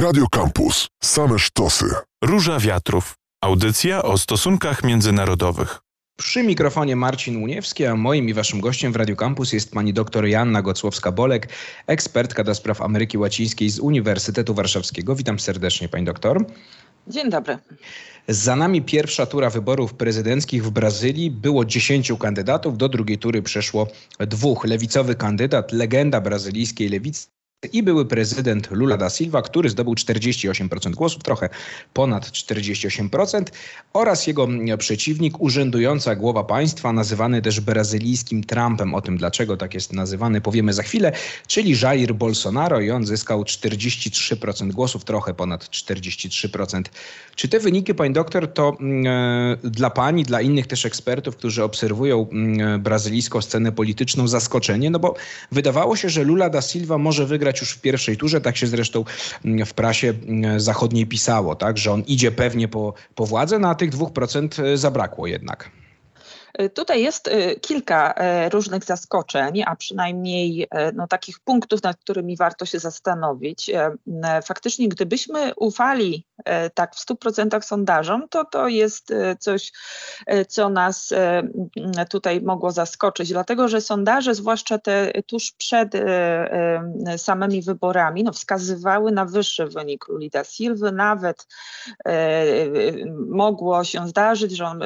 Radio Campus. Same sztosy. Róża Wiatrów. Audycja o stosunkach międzynarodowych. Przy mikrofonie Marcin Uniewski, a moim i waszym gościem w Radio Campus jest pani dr Joanna Gocłowska-Bolek, ekspertka do spraw Ameryki Łacińskiej z Uniwersytetu Warszawskiego. Witam serdecznie pani doktor. Dzień dobry. Za nami pierwsza tura wyborów prezydenckich w Brazylii. Było dziesięciu kandydatów, do drugiej tury przeszło dwóch. Lewicowy kandydat, legenda brazylijskiej lewicy, i były prezydent Lula da Silva, który zdobył 48% głosów, trochę ponad 48%, oraz jego przeciwnik, urzędująca głowa państwa, nazywany też brazylijskim Trumpem. O tym, dlaczego tak jest nazywany, powiemy za chwilę, czyli Jair Bolsonaro i on zyskał 43% głosów, trochę ponad 43%. Czy te wyniki, pani doktor, to e, dla pani, dla innych też ekspertów, którzy obserwują e, brazylijską scenę polityczną, zaskoczenie? No bo wydawało się, że Lula da Silva może wygrać już w pierwszej turze. Tak się zresztą mm, w prasie mm, zachodniej pisało, tak, że on idzie pewnie po, po władzę, no a tych dwóch procent e, zabrakło jednak. Y, tutaj jest y, kilka e, różnych zaskoczeń, a przynajmniej e, no, takich punktów, nad którymi warto się zastanowić. E, faktycznie, gdybyśmy ufali tak w 100% sondażom, to to jest coś, co nas tutaj mogło zaskoczyć, dlatego że sondaże, zwłaszcza te tuż przed samymi wyborami, no, wskazywały na wyższy wynik Lulida Silwy. Nawet mogło się zdarzyć, że on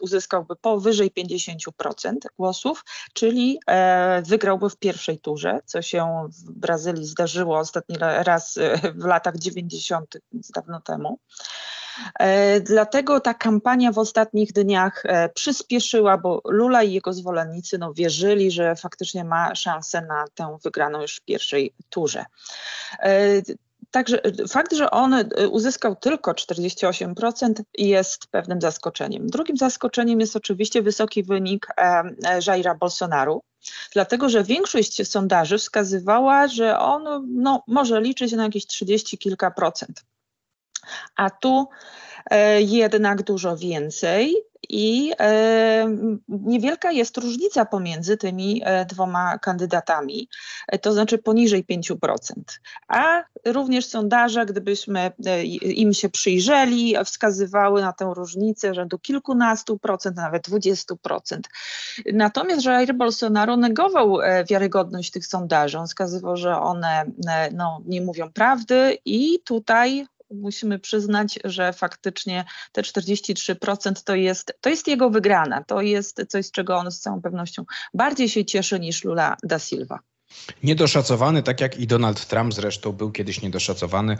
uzyskałby powyżej 50% głosów, czyli e, wygrałby w pierwszej turze, co się w Brazylii zdarzyło ostatni raz e, w latach 90., więc dawno temu. E, dlatego ta kampania w ostatnich dniach przyspieszyła, bo Lula i jego zwolennicy no, wierzyli, że faktycznie ma szansę na tę wygraną już w pierwszej turze. Także y, fakt, że on uzyskał tylko 48% jest pewnym zaskoczeniem. Drugim zaskoczeniem jest oczywiście wysoki wynik e, e, Jaira Bolsonaru, dlatego że większość sondaży wskazywała, że on no, może liczyć na jakieś 30 kilka procent. A tu e, jednak dużo więcej i e, niewielka jest różnica pomiędzy tymi e, dwoma kandydatami, to znaczy poniżej 5%. A również sondaże, gdybyśmy im się przyjrzeli, wskazywały na tę różnicę rzędu kilkunastu procent, nawet 20%. Natomiast Jair Bolsonaro negował wiarygodność tych sondaży. On wskazywał, że one no, nie mówią prawdy i tutaj musimy przyznać, że faktycznie te 43% to jest, to jest jego wygrana. To jest coś, z czego on z całą pewnością bardziej się cieszy niż Lula da Silva. Niedoszacowany, tak jak i Donald Trump zresztą był kiedyś niedoszacowany.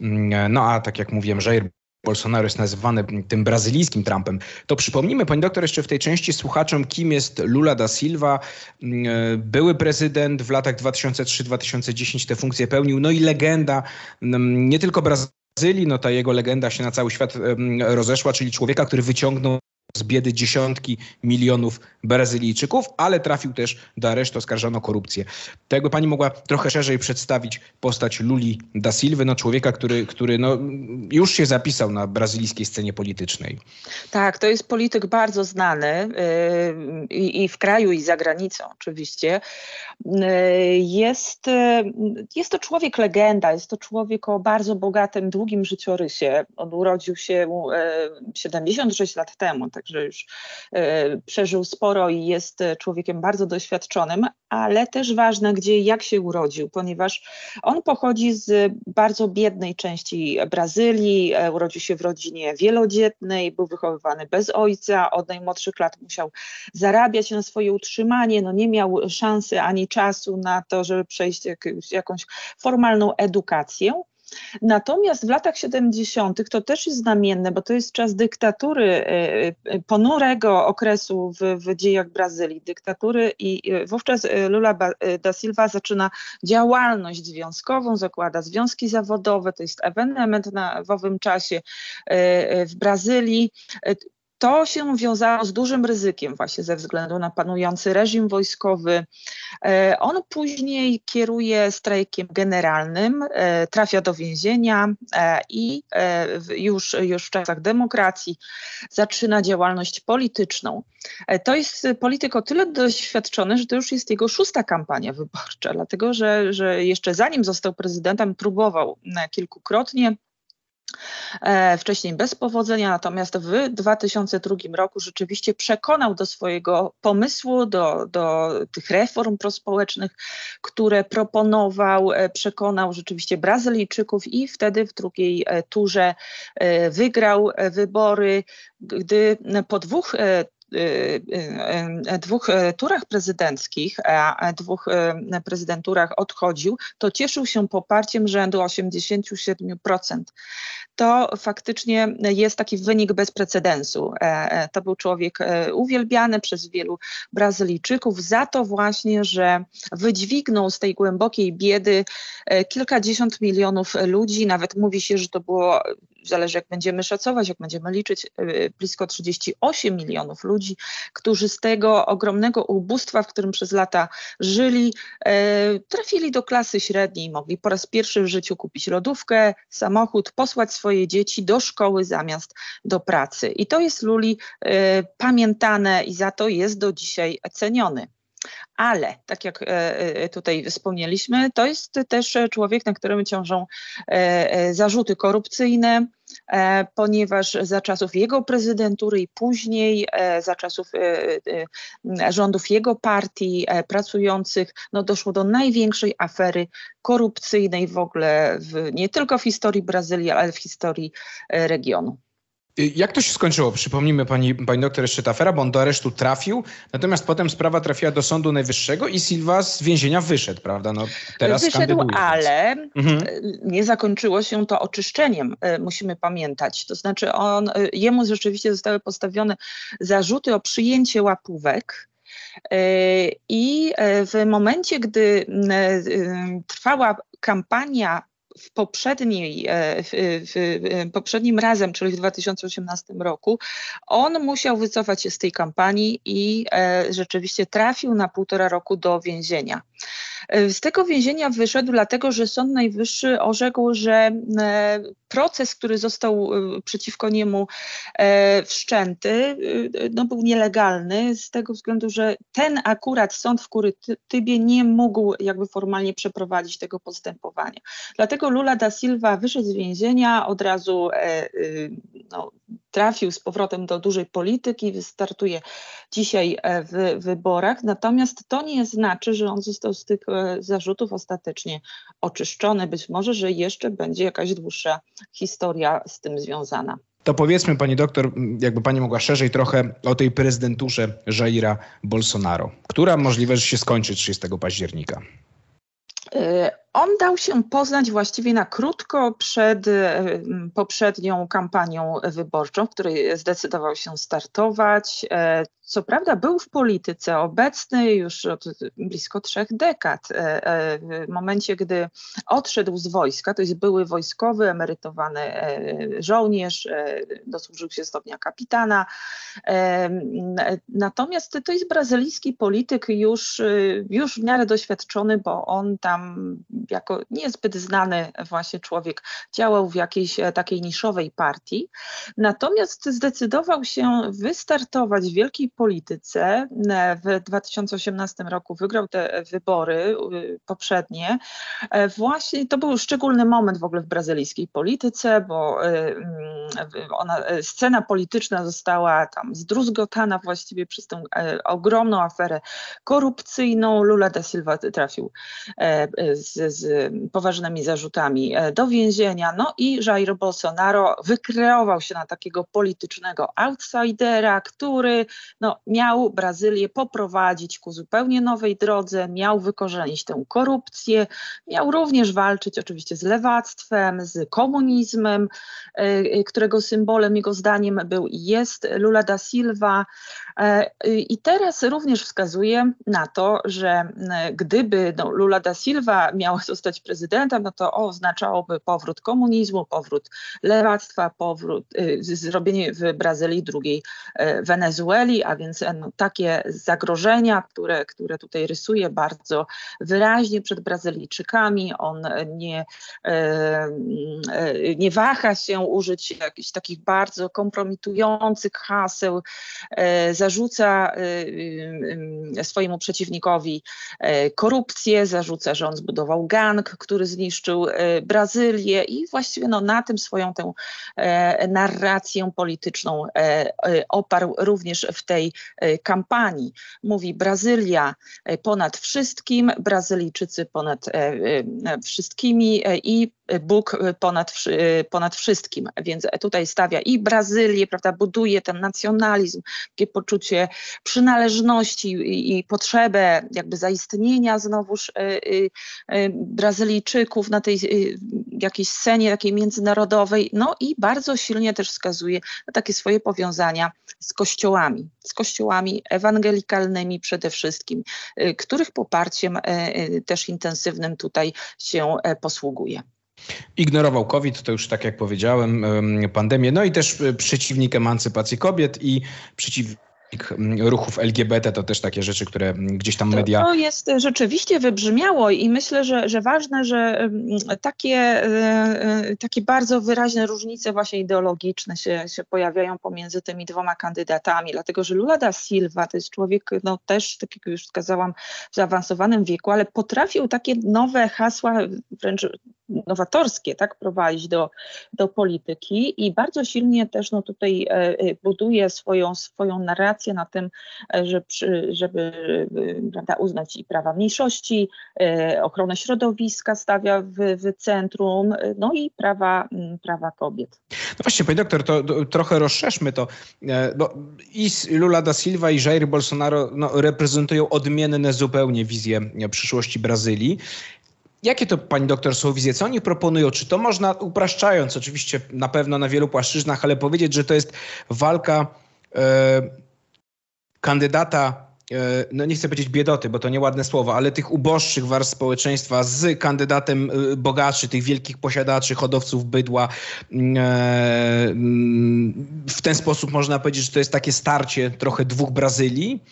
Mm, no a tak jak mówiłem, Jair Bolsonaro jest nazywany tym brazylijskim Trumpem, to przypomnijmy, pani doktor, jeszcze w tej części słuchaczom, kim jest Lula da Silva. Mm, były prezydent w latach 2003-2010 te funkcje pełnił, no i legenda mm, nie tylko Brazylii, Brazylii, no ta jego legenda się na cały świat rozeszła, czyli człowieka, który wyciągnął z biedy dziesiątki milionów Brazylijczyków, ale trafił też do aresztu, oskarżono o korupcję. To jakby pani mogła trochę szerzej przedstawić postać Luli da Silva, no człowieka, który, który no, już się zapisał na brazylijskiej scenie politycznej. Tak, to jest polityk bardzo znany yy, i w kraju, i za granicą oczywiście. Yy, jest, yy, jest to człowiek legenda, jest to człowiek o bardzo bogatym, długim życiorysie. On urodził się 76 lat temu, także już przeżył sporo i jest człowiekiem bardzo doświadczonym, ale też ważne, gdzie jak się urodził, ponieważ on pochodzi z bardzo biednej części Brazylii, e, urodził się w rodzinie wielodzietnej, był wychowywany bez ojca, od najmłodszych lat musiał zarabiać na swoje utrzymanie, no nie miał szansy ani czasu na to, żeby przejść jakąś, jakąś formalną edukację. Natomiast w latach 70. to też jest znamienne, bo to jest czas dyktatury, e, e, ponurego okresu w, w dziejach Brazylii, dyktatury i wówczas Lula da Silva zaczyna działalność związkową, zakłada związki zawodowe, to jest ewenement na, w owym czasie w Brazylii to się wiązało z dużym ryzykiem właśnie ze względu na panujący reżim wojskowy. On później kieruje strajkiem generalnym, trafia do więzienia i już, już w czasach demokracji zaczyna działalność polityczną. To jest polityk o tyle doświadczony, że to już jest jego szósta kampania wyborcza, dlatego że, że jeszcze zanim został prezydentem, próbował kilkukrotnie E, wcześniej bez powodzenia, natomiast w 2002 roku rzeczywiście przekonał do swojego pomysłu, do, do tych reform prospołecznych, które proponował, e, przekonał rzeczywiście Brazylijczyków i wtedy w drugiej e, turze wygrał wybory, gdy po dwóch dwóch turach prezydenckich, dwóch prezydenturach odchodził, to cieszył się poparciem rzędu 87%. To faktycznie jest taki wynik bez precedensu. E, e, to był człowiek e, uwielbiany przez wielu Brazylijczyków za to właśnie, że wydźwignął z tej głębokiej biedy kilkadziesiąt milionów ludzi. Nawet mówi się, że to było zależy jak będziemy szacować, jak będziemy liczyć, y, blisko 38 milionów ludzi, którzy z tego ogromnego ubóstwa, w którym przez lata żyli, e, trafili do klasy średniej, mogli po raz pierwszy w życiu kupić lodówkę, samochód, posłać swoje dzieci do szkoły zamiast do pracy. I to jest Luli e, pamiętane i za to jest do dzisiaj ceniony. Ale, tak jak e, tutaj wspomnieliśmy, to jest też człowiek, na którym ciążą zarzuty korupcyjne, E, ponieważ za czasów jego prezydentury i później e, za czasów e, rządów jego partii pracujących no doszło do największej afery korupcyjnej w ogóle w, nie tylko w historii Brazylii, ale w historii regionu. Y, jak to się skończyło? Przypomnijmy pani, pani doktor jeszcze ta afera, bo on do aresztu trafił, natomiast potem sprawa trafiła do Sądu Najwyższego i Silva z więzienia wyszedł, prawda? No, teraz wyszedł, ale mhm. Y, nie zakończyło się to oczyszczeniem, y, musimy pamiętać. To znaczy on, jemu rzeczywiście zostały postawione zarzuty o przyjęcie łapówek, i w momencie, gdy trwała kampania w poprzedniej, e, w, poprzednim razem, czyli w 2018 roku, on musiał wycofać się z tej kampanii i e, rzeczywiście trafił na półtora roku do więzienia. E, z tego więzienia wyszedł dlatego, że Sąd Najwyższy orzekł, że proces, który został przeciwko niemu wszczęty, no, był nielegalny z tego względu, że ten akurat sąd w Kurytybie nie mógł jakby formalnie przeprowadzić tego postępowania. Dlatego Lula da Silva wyszedł z więzienia, od razu e, y, no, trafił z powrotem do dużej polityki, wystartuje dzisiaj e, w wyborach. Natomiast to nie znaczy, że on został z tych e, zarzutów ostatecznie oczyszczony. Być może, że jeszcze będzie jakaś dłuższa historia z tym związana. To powiedzmy, pani doktor, jakby pani mogła szerzej trochę o tej prezydenturze Jaira Bolsonaro, która możliwe, że się skończy 30 października. On dał się poznać właściwie na krótko przed e, poprzednią kampanią wyborczą, w której zdecydował się startować. E, co prawda był w polityce obecny już od blisko trzech dekad. E, w momencie, gdy odszedł z wojska, to jest były wojskowy, emerytowany żołnierz, dosłużył się stopnia kapitana. Natomiast to jest brazylijski polityk już, już w miarę doświadczony, bo on tam jako niezbyt znany właśnie człowiek działał w jakiejś e, takiej niszowej partii. Natomiast zdecydował się wystartować w wielkiej polityce. E, w 2018 roku wygrał te wybory poprzednie. E, właśnie to był szczególny moment w ogóle w brazylijskiej polityce, bo mm, ona, scena polityczna została tam zdruzgotana właściwie przez tę ogromną aferę korupcyjną. Lula da Silva trafił z, z poważnymi zarzutami e, do więzienia. No i Jair Bolsonaro wykreował się na takiego politycznego outsidera, który no, miał Brazylię poprowadzić ku zupełnie nowej drodze, miał wykorzenić tę korupcję, miał również walczyć oczywiście z lewactwem, z komunizmem, e, e, którego symbolem jego zdaniem był i jest Lula da Silva. I teraz również wskazuje na to, że gdyby no, Lula da Silva miał zostać prezydentem, no to oznaczałoby powrót komunizmu, powrót lewactwa, powrót, zrobienie w Brazylii drugiej Wenezueli, a więc no, takie zagrożenia, które, które tutaj rysuje bardzo wyraźnie przed Brazylijczykami. On nie, nie waha się użyć jakichś takich bardzo kompromitujących haseł, zarzuca swojemu przeciwnikowi korupcję, zarzuca, że on zbudował gang, który zniszczył Brazylię i właściwie no, na tym swoją tę narrację polityczną oparł również w tej kampanii. Mówi Brazylia ponad wszystkim, Brazylijczycy ponad wszystkimi i Bóg ponad, ponad wszystkim. Więc tutaj stawia i Brazylię, prawda, buduje ten nacjonalizm, takie poczucie przynależności i, i potrzebę jakby zaistnienia znowuż y, y, y, Brazylijczyków na tej jakiejś scenie takiej międzynarodowej. No i bardzo silnie też wskazuje na takie swoje powiązania z kościołami, z kościołami ewangelikalnymi przede wszystkim, których poparciem też intensywnym tutaj się posługuje. Ignorował COVID, to już tak jak powiedziałem, pandemię, no i też e, przeciwnik emancypacji kobiet i przeciwnik ruchów LGBT, to też takie rzeczy, które gdzieś tam media... To, to jest rzeczywiście wybrzmiało i myślę, że, że ważne, że takie, e, e, takie bardzo wyraźne różnice właśnie ideologiczne się, się pojawiają pomiędzy tymi dwoma kandydatami, dlatego że Lula da Silva to jest człowiek no też, tak jak już wskazałam, w zaawansowanym wieku, ale potrafił takie nowe hasła, wręcz nowatorskie, tak, prowadzić do, do polityki i bardzo silnie też no, tutaj e, buduje swoją, swoją narrację na tym, e, że żeby prawda, uznać i prawa mniejszości, ochronę środowiska stawia w, w centrum, no i prawa, prawa kobiet. No właśnie, pani doktor, to, to trochę rozszerzmy to, bo i Lula da Silva i Jair Bolsonaro no, reprezentują odmienne zupełnie wizje przyszłości Brazylii. Jakie to pani doktor są wizje? Co oni proponują? Czy to można, upraszczając oczywiście na pewno na wielu płaszczyznach, ale powiedzieć, że to jest walka e, kandydata, e, no nie chcę powiedzieć biedoty, bo to nieładne słowo, ale tych uboższych warstw społeczeństwa z kandydatem e, bogaczy, tych wielkich posiadaczy, hodowców bydła. E, w ten sposób można powiedzieć, że to jest takie starcie trochę dwóch Brazylii.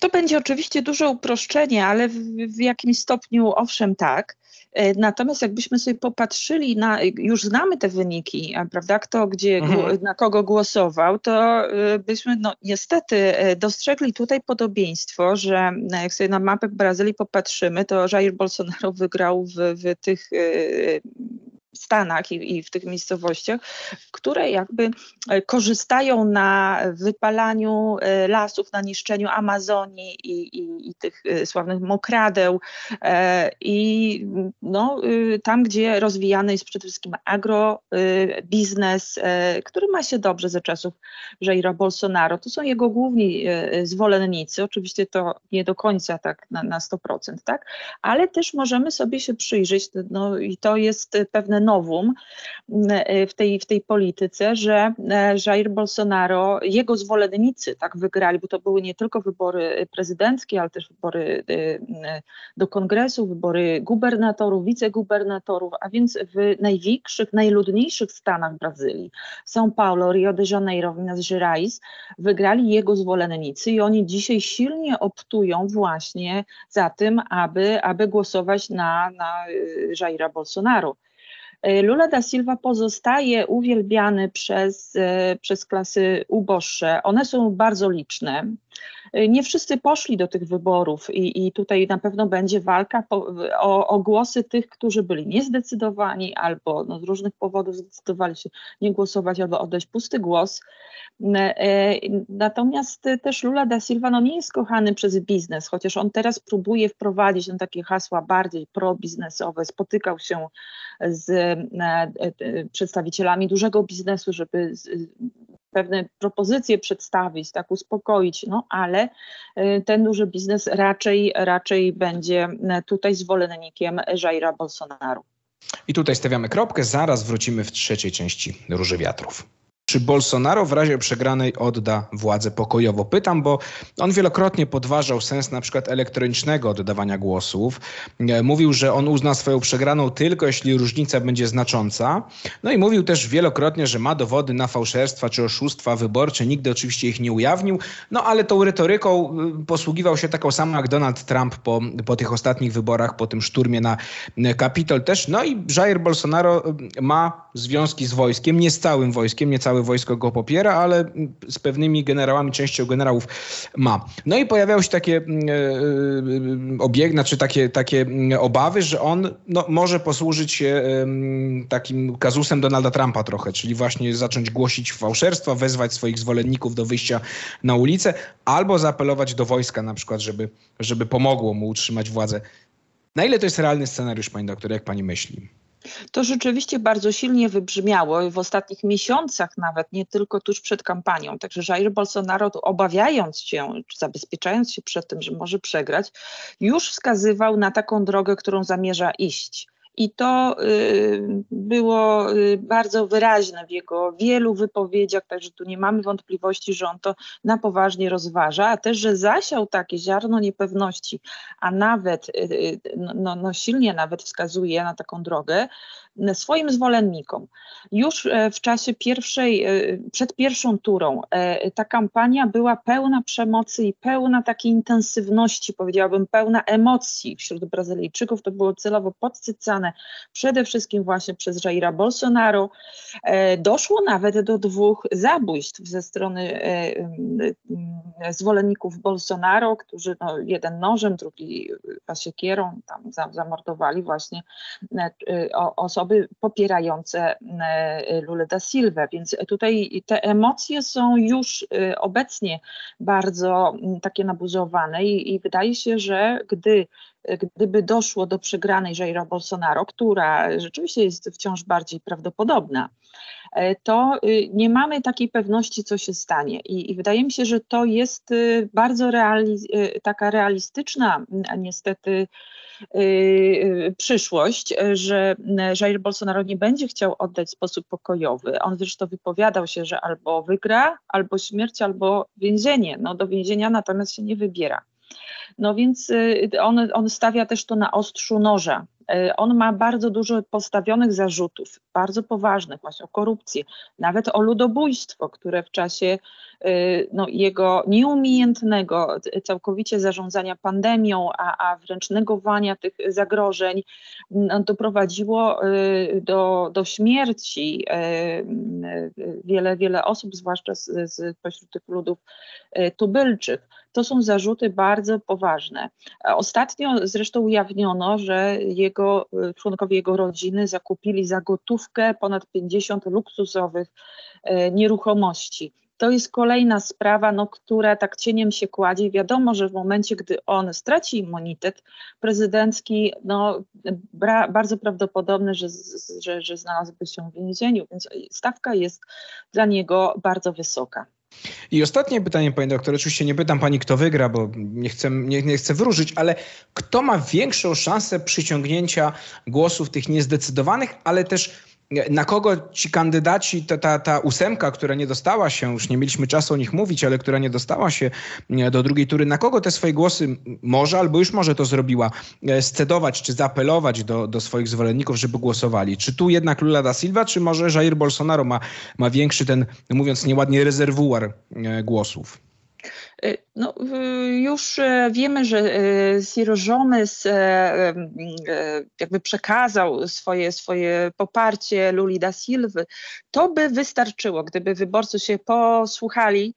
To będzie oczywiście duże uproszczenie, ale w, w jakimś stopniu owszem tak. Y, natomiast jakbyśmy sobie popatrzyli na, już znamy te wyniki, prawda, kto gdzie, mhm. na kogo głosował, to y, byśmy no, niestety dostrzegli tutaj podobieństwo, że jak sobie na mapę Brazylii popatrzymy, to Jair Bolsonaro wygrał w, w tych Stanach i, i, w tych miejscowościach, które jakby e, korzystają na wypalaniu e, lasów, na niszczeniu Amazonii i, i, i tych e, sławnych mokradeł i no, tam, gdzie rozwijany jest przede wszystkim agrobiznes, który ma się dobrze ze czasów Jaira Bolsonaro. To są jego główni zwolennicy, oczywiście to nie do końca tak na, na 100%, tak? ale też możemy sobie się przyjrzeć, no i to jest pewne nowum e, w tej, w tej polityce, że e, Jair Bolsonaro, jego zwolennicy tak wygrali, bo to były nie tylko wybory prezydenckie, ale też wybory e, do kongresu, wybory gubernatorów, wicegubernatorów, a więc w największych, najludniejszych stanach Brazylii, São Paulo, Rio de Janeiro, Minas Gerais, wygrali jego zwolennicy i oni dzisiaj silnie optują właśnie za tym, aby, aby głosować na, na Jaira Bolsonaro. E, Lula da Silva pozostaje uwielbiany przez, e, przez klasy uboższe. One są bardzo liczne. E, nie wszyscy poszli do tych wyborów i, i tutaj na pewno będzie walka po, o, o, głosy tych, którzy byli niezdecydowani albo no, z różnych powodów zdecydowali się nie głosować albo oddać pusty głos. Natomiast też Lula da Silva no, nie jest kochany przez biznes, chociaż on teraz próbuje wprowadzić no, takie hasła bardziej probiznesowe. Spotykał się z e, e, przedstawicielami dużego biznesu, żeby pewne propozycje przedstawić, tak uspokoić, no ale e, ten duży biznes raczej, raczej będzie tutaj zwolennikiem Jaira Bolsonaro. I tutaj stawiamy kropkę, zaraz wrócimy w trzeciej części Róży Wiatrów. Czy Bolsonaro w razie przegranej odda władzę pokojowo? Pytam, bo on wielokrotnie podważał sens na przykład elektronicznego oddawania głosów. E, mówił, że on uzna swoją przegraną tylko jeśli różnica będzie znacząca. No i mówił też wielokrotnie, że ma dowody na fałszerstwa czy oszustwa wyborcze. Nigdy oczywiście ich nie ujawnił, no ale tą retoryką y, posługiwał się taką samą jak Donald Trump po, po tych ostatnich wyborach, po tym szturmie na Kapitol też. No i Jair Bolsonaro y, ma związki z wojskiem, nie z całym wojskiem, nie wojsko go popiera, ale z pewnymi generałami, częścią generałów ma. No i pojawiały się takie yy, obieg, znaczy takie, takie obawy, że on no, może posłużyć się takim kazusem Donalda Trumpa trochę, czyli właśnie zacząć głosić fałszerstwa, wezwać swoich zwolenników do wyjścia na ulicę, albo zaapelować do wojska na przykład, żeby, żeby pomogło mu utrzymać władzę. Na ile to jest realny scenariusz, pani doktor, jak pani myśli? To rzeczywiście bardzo silnie wybrzmiało w ostatnich miesiącach, nawet nie tylko tuż przed kampanią. Także Jair Bolsonaro, obawiając się, czy zabezpieczając się przed tym, że może przegrać, już wskazywał na taką drogę, którą zamierza iść. I to y, było y, bardzo wyraźne w jego wielu wypowiedziach, także tu nie mamy wątpliwości, że on to na poważnie rozważa, a też, że zasiał takie ziarno niepewności, a nawet y, no, no silnie nawet wskazuje na taką drogę, swoim zwolennikom. Już e, w czasie pierwszej, e, przed pierwszą turą e, ta kampania była pełna przemocy i pełna takiej intensywności, powiedziałabym, pełna emocji wśród Brazylijczyków. To było celowo podsycane przede wszystkim właśnie przez Jaira Bolsonaro. Doszło nawet do dwóch zabójstw ze strony zwolenników Bolsonaro, którzy no, jeden nożem, drugi pasiekierą tam zamordowali właśnie osoby, popierające e, Lula da Silva, więc tutaj te emocje są już e, obecnie bardzo takie nabuzowane i, i wydaje się, że gdy gdyby doszło do przegranej Jaira Bolsonaro, która rzeczywiście jest wciąż bardziej prawdopodobna, e, to nie mamy takiej pewności, co się stanie. I, i wydaje mi się, że to jest bardzo reali taka realistyczna, niestety, Y, y, przyszłość, że Jair Bolsonaro nie będzie chciał oddać w sposób pokojowy. On zresztą wypowiadał się, że albo wygra, albo śmierć, albo więzienie. No do więzienia natomiast się nie wybiera. No więc y, on, on stawia też to na ostrzu noża. E, on ma bardzo dużo postawionych zarzutów, bardzo poważnych, właśnie o korupcję, nawet o ludobójstwo, które w czasie e, no, jego nieumiejętnego całkowicie zarządzania pandemią, a, a wręcz negowania tych zagrożeń, no, doprowadziło do, do śmierci wiele, wiele osób, zwłaszcza z, z pośród tych ludów tubylczych. To są zarzuty bardzo poważne. Ostatnio zresztą ujawniono, że jego, y, członkowie jego rodziny zakupili za gotówkę ponad 50 luksusowych y, nieruchomości. To jest kolejna sprawa, no, która tak cieniem się kładzie. Wiadomo, że w momencie, gdy on straci immunitet prezydencki, no, bra, bardzo prawdopodobne, że, że, że znalazłby się w więzieniu, więc stawka jest dla niego bardzo wysoka. I ostatnie pytanie, panie doktorze. Oczywiście nie pytam pani, kto wygra, bo nie chcę, nie, nie chcę wróżyć, ale kto ma większą szansę przyciągnięcia głosów tych niezdecydowanych, ale też na kogo ci kandydaci, ta, ta, ta ósemka, która nie dostała się, już nie mieliśmy czasu o nich mówić, ale która nie dostała się do drugiej tury, na kogo te swoje głosy może albo już może to zrobiła, e, scedować czy zaapelować do, do swoich zwolenników, żeby głosowali? Czy tu jednak Lula da Silva, czy może Jair Bolsonaro ma, ma większy ten, mówiąc nieładnie, rezerwuar e, głosów? Y, no, już e, wiemy, że Ciro Gomes jakby przekazał swoje, swoje poparcie Luli da Silva. To by wystarczyło, gdyby wyborcy się posłuchali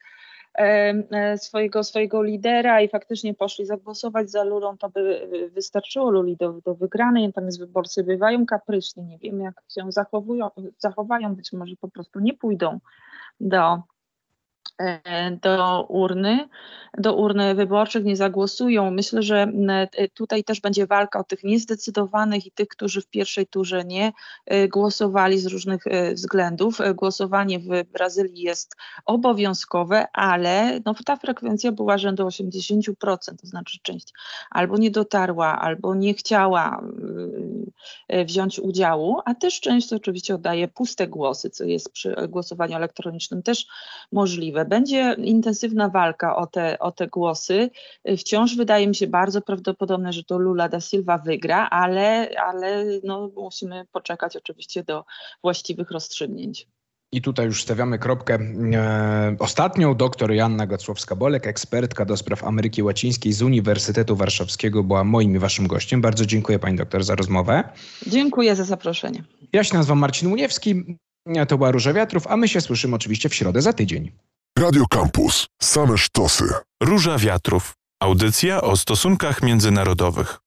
e, swojego, swojego lidera i faktycznie poszli zagłosować za Lulą, to by wystarczyło Luli do, do wygranej, natomiast wyborcy bywają kapryśni, nie wiemy jak się zachowują, zachowają, być może po prostu nie pójdą do E, do urny, do urny wyborczych, nie zagłosują. Myślę, że e, tutaj też będzie walka o tych niezdecydowanych i tych, którzy w pierwszej turze nie e, głosowali z różnych względów. Głosowanie w Brazylii jest obowiązkowe, ale no, ta frekwencja była rzędu 80%, to znaczy część albo nie dotarła, albo nie chciała e, wziąć udziału, a też często oczywiście oddaje puste głosy, co jest przy głosowaniu elektronicznym też możliwe. Będzie intensywna walka o te, o te głosy. Wciąż wydaje mi się bardzo prawdopodobne, że to Lula da Silva wygra, ale, ale no, musimy poczekać oczywiście do właściwych rozstrzygnięć. I tutaj już stawiamy kropkę e, ostatnią. Doktor Joanna Gocłowska-Bolek, ekspertka do spraw Ameryki Łacińskiej z Uniwersytetu Warszawskiego, była moim i waszym gościem. Bardzo dziękuję pani doktor za rozmowę. Dziękuję za zaproszenie. Ja się nazywam Marcin Muniewski, to była Róża Wiatrów, a my się słyszymy oczywiście w środę za tydzień. Radio Campus. Same sztosy. Róża Wiatrów. Audycja o stosunkach międzynarodowych.